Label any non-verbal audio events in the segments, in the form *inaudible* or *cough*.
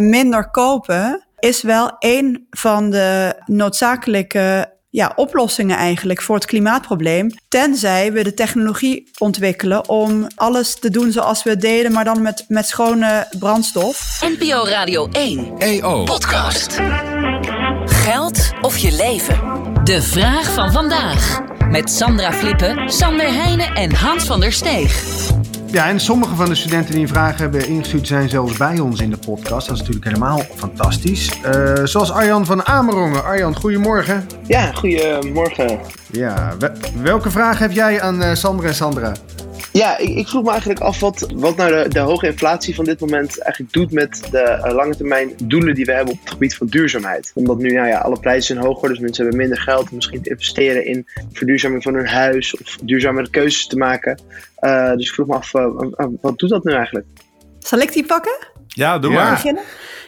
minder kopen is wel een van de noodzakelijke ja, oplossingen eigenlijk voor het klimaatprobleem. Tenzij we de technologie ontwikkelen om alles te doen zoals we het deden, maar dan met, met schone brandstof. NPO Radio 1. EO. Podcast. Geld of je leven? De vraag van vandaag. Met Sandra Flippen, Sander Heijnen en Hans van der Steeg. Ja, en sommige van de studenten die een vraag hebben ingestuurd zijn zelfs bij ons in de podcast. Dat is natuurlijk helemaal fantastisch. Eh, zoals Arjan van Amerongen. Arjan, goedemorgen. Ja, goedemorgen. Ja, we- welke vraag heb jij aan eh, Sandra en Sandra? Ja, ik, ik vroeg me eigenlijk af wat, wat nou de, de hoge inflatie van dit moment eigenlijk doet met de eh, lange termijn doelen die we hebben op het gebied van duurzaamheid. Omdat nu, nou ja, alle prijzen zijn hoger, dus mensen hebben minder geld om misschien te investeren in verduurzaming van hun huis of duurzamere keuzes te maken. Eh, dus ik vroeg me af, eh, wat doet dat nu eigenlijk? Zal ik die pakken? Ja, doe Ja. maar. Beginnen?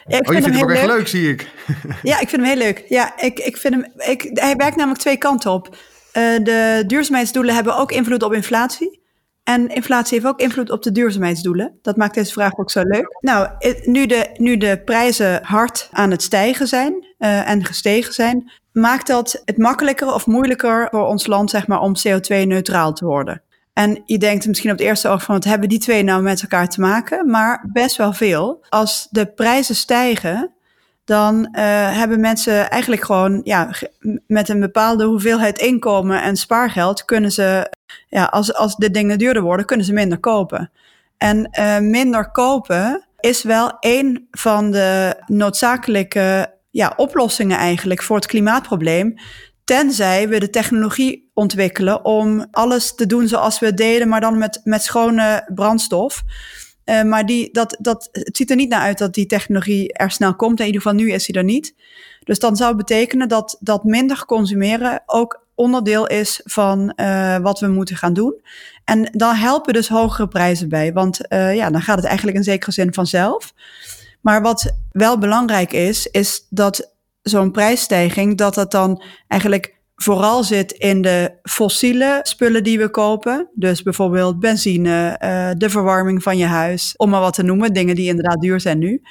Ja, ik Oh, je vindt hem ook echt heel leuk, zie ik. *laughs* Ja, ik vind hem heel leuk. Ja, ik, ik vind hem, ik, hij werkt namelijk twee kanten op. Eh, de duurzaamheidsdoelen hebben ook invloed op inflatie. En inflatie heeft ook invloed op de duurzaamheidsdoelen. Dat maakt deze vraag ook zo leuk. Nou, het- nu de, nu de prijzen hard aan het stijgen zijn eh, en gestegen zijn, maakt dat het makkelijker of moeilijker voor ons land zeg maar, om CO2-neutraal te worden. En je denkt misschien op het eerste oog van wat hebben die twee nou met elkaar te maken? Maar best wel veel. Als de prijzen stijgen, dan eh, hebben mensen eigenlijk gewoon ja, met een bepaalde hoeveelheid inkomen en spaargeld kunnen ze, ja, als, als de dingen duurder worden, kunnen ze minder kopen. En eh, minder kopen is wel een van de noodzakelijke ja, oplossingen eigenlijk voor het klimaatprobleem. Tenzij we de technologie ontwikkelen om alles te doen zoals we deden, maar dan met, met schone brandstof. Eh, maar die, dat, dat, het ziet er niet naar uit dat die technologie er snel komt. In ieder geval nu is die er niet. Dus dan zou het betekenen dat, dat minder consumeren ook onderdeel is van eh, wat we moeten gaan doen. En dan helpen dus hogere prijzen bij. Want eh, ja, dan gaat het eigenlijk in zekere zin vanzelf. Maar wat wel belangrijk is, is dat zo'n prijsstijging, dat dat dan eigenlijk vooral zit in de fossiele spullen die we kopen. Dus bijvoorbeeld benzine, eh, de verwarming van je huis, om maar wat te noemen. Dingen die inderdaad duur zijn nu.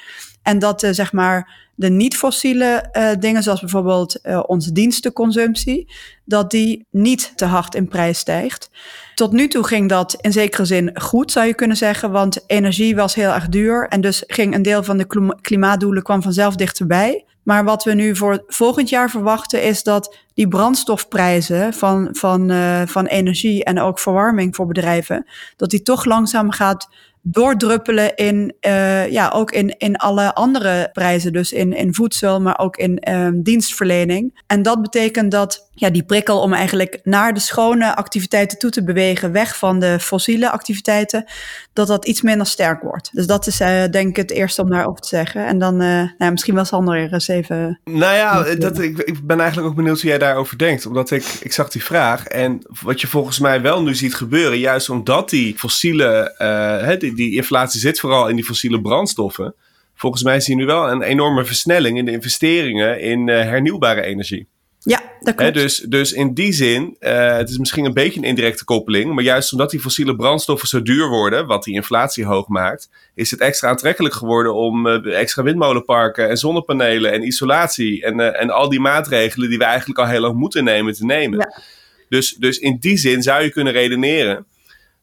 En dat eh, zeg maar de niet-fossiele eh, dingen, zoals bijvoorbeeld onze dienstenconsumptie, dat die niet te hard in prijs stijgt. Tot nu toe ging dat in zekere zin goed, zou je kunnen zeggen, want energie was heel erg duur en dus ging een deel van de klima- klimaatdoelen kwam vanzelf dichterbij. Maar wat we nu voor volgend jaar verwachten is dat die brandstofprijzen van, van, eh, van energie en ook verwarming voor bedrijven, dat die toch langzaam gaat doordruppelen in, eh, ja, ook in, in alle andere prijzen. Dus in, in voedsel, maar ook in ehm, dienstverlening. En dat betekent dat ja, die prikkel om eigenlijk naar de schone activiteiten toe te bewegen, weg van de fossiele activiteiten, dat dat iets minder sterk wordt. Dus dat is eh, denk ik het eerste om daarover te zeggen. En dan eh, nou, misschien wel Sander er eens even... Nou ja, dat, ik, ik ben eigenlijk ook benieuwd hoe jij daarover denkt. Omdat ik, ik zag die vraag. En wat je volgens mij wel nu ziet gebeuren, juist omdat die fossiele, die, die inflatie zit vooral in die fossiele brandstoffen. Volgens mij zie je nu wel een enorme versnelling in de investeringen in eh, hernieuwbare energie. Ja, dat klopt. dus, dus in die zin, eh, het is misschien een beetje een indirecte koppeling, maar juist omdat die fossiele brandstoffen zo duur worden, wat die inflatie hoog maakt, is het extra aantrekkelijk geworden om eh, extra windmolenparken en zonnepanelen en isolatie en, en al die maatregelen die we eigenlijk al heel lang moeten nemen te nemen. Ja. Dus, dus in die zin zou je kunnen redeneren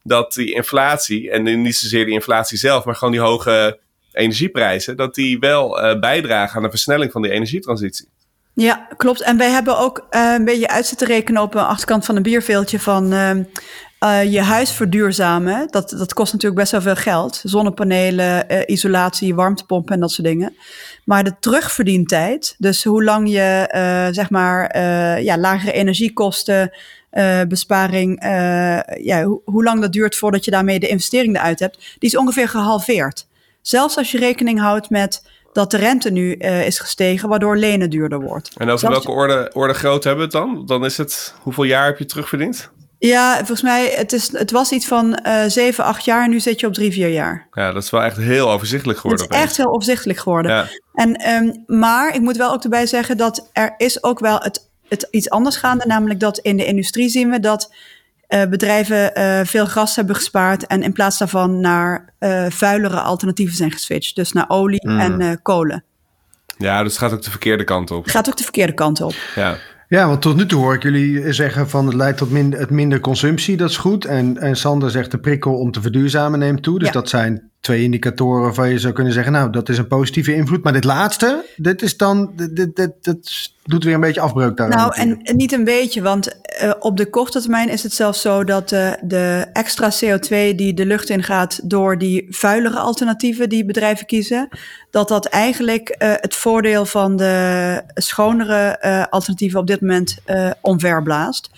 dat die inflatie, en niet zozeer die inflatie zelf, maar gewoon die hoge energieprijzen, dat die wel eh, bijdragen aan de versnelling van die energietransitie. Ja, klopt. En wij hebben ook eh, een beetje uit zitten rekenen op de achterkant van een bierveeltje van ehm, eh, je huis verduurzamen. Dat, dat kost natuurlijk best wel veel geld. Zonnepanelen, eh, isolatie, warmtepompen en dat soort dingen. Maar de terugverdientijd, dus hoe lang je eh, zeg maar ja, lagere energiekosten, besparing, ja, hoe, hoe lang dat duurt voordat je daarmee de investering eruit hebt, die is ongeveer gehalveerd. Zelfs als je rekening houdt met dat de rente nu is gestegen, waardoor lenen duurder wordt. En over Zelfs- welke orde, orde grootte hebben we het dan? Dan is het, hoeveel jaar heb je terugverdiend? Ja, volgens mij, het, is, het was iets van eh 7, 8 jaar en nu zit je op 3, 4 jaar. Ja, dat is wel echt heel overzichtelijk Het geworden. is echt heel overzichtelijk geworden. Ja. En, ehm, maar ik moet wel ook erbij zeggen dat er is ook wel het, het iets anders gaande. Namelijk dat in de industrie zien we dat uh, bedrijven uh, veel gas hebben gespaard en in plaats daarvan naar uh, vuilere alternatieven zijn geswitcht. Dus naar olie mm. en kolen. Ja, dus het gaat ook de verkeerde kant op. Het gaat ook de verkeerde kant op. Ja. Ja, want tot nu toe hoor ik jullie zeggen van het leidt tot minder, het minder consumptie, dat is goed. En, en Sander zegt de prikkel om te verduurzamen neemt toe. Dus ja. dat zijn twee indicatoren waarvan je zou kunnen zeggen, nou, dat is een positieve invloed. Maar dit laatste, dit is dan, dit, dit, dit, doet weer een beetje afbreuk daar. Nou, en, en, niet een beetje, want uh, op de korte termijn is het zelfs zo dat uh, de extra CO2 die de lucht ingaat door die vuilere alternatieven die bedrijven kiezen, dat dat eigenlijk uh, het voordeel van de schonere alternatieven op dit moment omverblaast.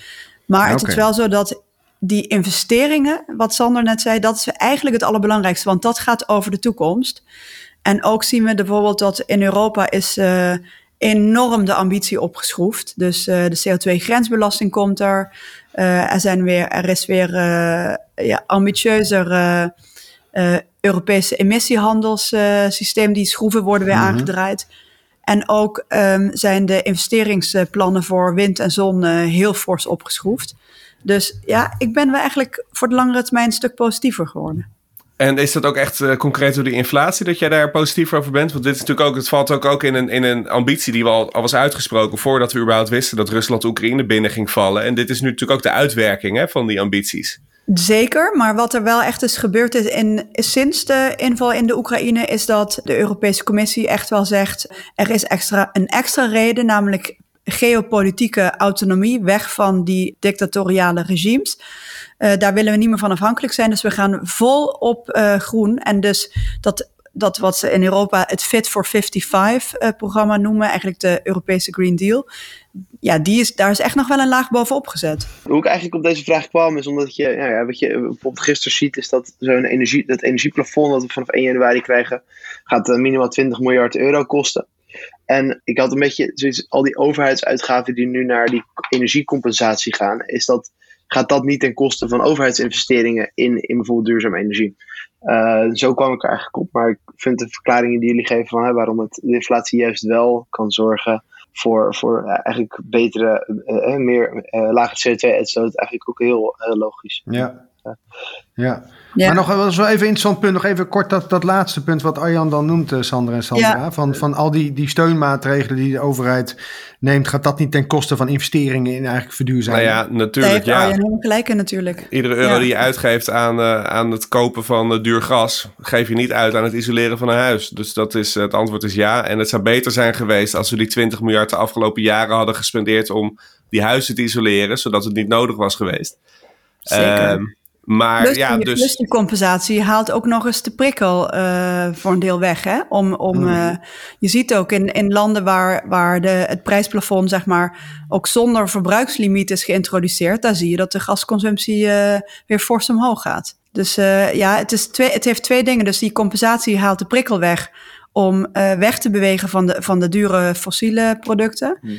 Maar okay. het is wel zo dat die investeringen, wat Sander net zei, dat is eigenlijk het allerbelangrijkste, want dat gaat over de toekomst. En ook zien we bijvoorbeeld dat in Europa is uh, enorm de ambitie opgeschroefd. Dus uh, de CO2-grensbelasting komt er. Uh, er, zijn weer, er is weer ja, ambitieuzer Europese emissiehandelssysteem. die schroeven worden weer mm -hmm. aangedraaid. En ook um, zijn de investeringsplannen voor wind en zon heel fors opgeschroefd. Dus ja, ik ben wel eigenlijk voor de langere termijn een stuk positiever geworden. En is dat ook echt uh, concreet door die inflatie dat jij daar positief over bent? Want dit is natuurlijk ook, het valt ook, ook in, een, in een ambitie die al, al was uitgesproken voordat we überhaupt wisten dat Rusland Oekraïne binnen ging vallen. En dit is nu natuurlijk ook de uitwerking hè, van die ambities. Zeker, maar wat er wel echt is gebeurd is in, sinds de inval in de Oekraïne, is dat de Europese Commissie echt wel zegt: er is extra, een extra reden, namelijk geopolitieke autonomie, weg van die dictatoriale regimes. Uh, daar willen we niet meer van afhankelijk zijn. Dus we gaan vol op uh, groen. En dus dat, dat wat ze in Europa het Fit for 55-programma uh, noemen, eigenlijk de Europese Green Deal. Ja, die is, daar is echt nog wel een laag bovenop gezet. Hoe ik eigenlijk op deze vraag kwam, is omdat je, nou ja, wat je bijvoorbeeld gisteren ziet, is dat zo'n energie, dat energieplafond dat we vanaf 1 januari krijgen, gaat minimaal 20 miljard euro kosten. En ik had een beetje zoiets, al die overheidsuitgaven die nu naar die energiecompensatie gaan, is dat, gaat dat niet ten koste van overheidsinvesteringen in, in bijvoorbeeld duurzame energie? Uh, zo kwam ik er eigenlijk op. Maar ik vind de verklaringen die jullie geven van hè, waarom het, de inflatie juist wel kan zorgen voor, voor uh, eigenlijk betere, uh, meer lage CO2-uitstoot, eigenlijk ook heel logisch. Ja. Ja. Ja. Maar nog wel eens wel even een interessant punt. Nog even kort dat, dat laatste punt wat Arjan dan noemt, uh, Sandra en Sandra. Ja. Van, van al die, die steunmaatregelen die de overheid neemt, gaat dat niet ten koste van investeringen in eigenlijk verduurzaming? Nou ja, natuurlijk. Daar ja. Gelijk in natuurlijk. Iedere euro ja. die je uitgeeft aan, uh, aan het kopen van uh, duur gas, geef je niet uit aan het isoleren van een huis. Dus dat is, het antwoord is ja. En het zou beter zijn geweest als we die 20 miljard de afgelopen jaren hadden gespendeerd om die huizen te isoleren, zodat het niet nodig was geweest. Zeker. Um, maar plus ja, dus. Plus die compensatie haalt ook nog eens de prikkel uh, voor een deel weg. Hè? Om, om, mm. uh, je ziet ook in, in landen waar, waar de, het prijsplafond, zeg maar, ook zonder verbruikslimiet is geïntroduceerd. Daar zie je dat de gasconsumptie uh, weer fors omhoog gaat. Dus ja, het, is twee, het heeft twee dingen. Dus die compensatie haalt de prikkel weg om weg te bewegen van de, van de dure fossiele producten. Mm -hmm.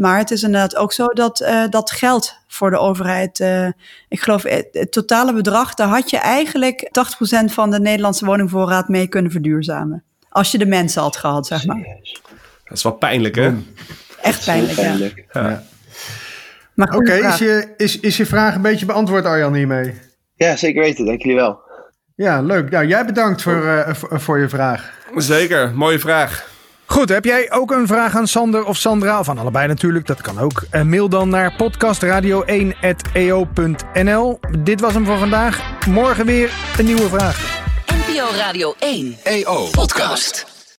Maar het is inderdaad ook zo dat uh, dat geld voor de overheid, uh, ik geloof het totale bedrag, daar had je eigenlijk 80% van de Nederlandse woningvoorraad mee kunnen verduurzamen. Als je de mensen had gehad, zeg maar. Dat is wel pijnlijk, hè? Echt pijnlijk, pijnlijk. ja. ja. Oké, okay, is, je, is, is je vraag een beetje beantwoord, Arjan, hiermee? Ja, zeker weten. Dank jullie wel. Ja, leuk. Nou, jij bedankt voor, uh, voor, voor je vraag. Zeker, mooie vraag. Goed, heb jij ook een vraag aan Sander of Sandra? Of aan allebei natuurlijk, dat kan ook. Uh, mail dan naar podcastradio1.eo.nl. Dit was hem voor vandaag. Morgen weer een nieuwe vraag. NPO Radio 1 EO Podcast.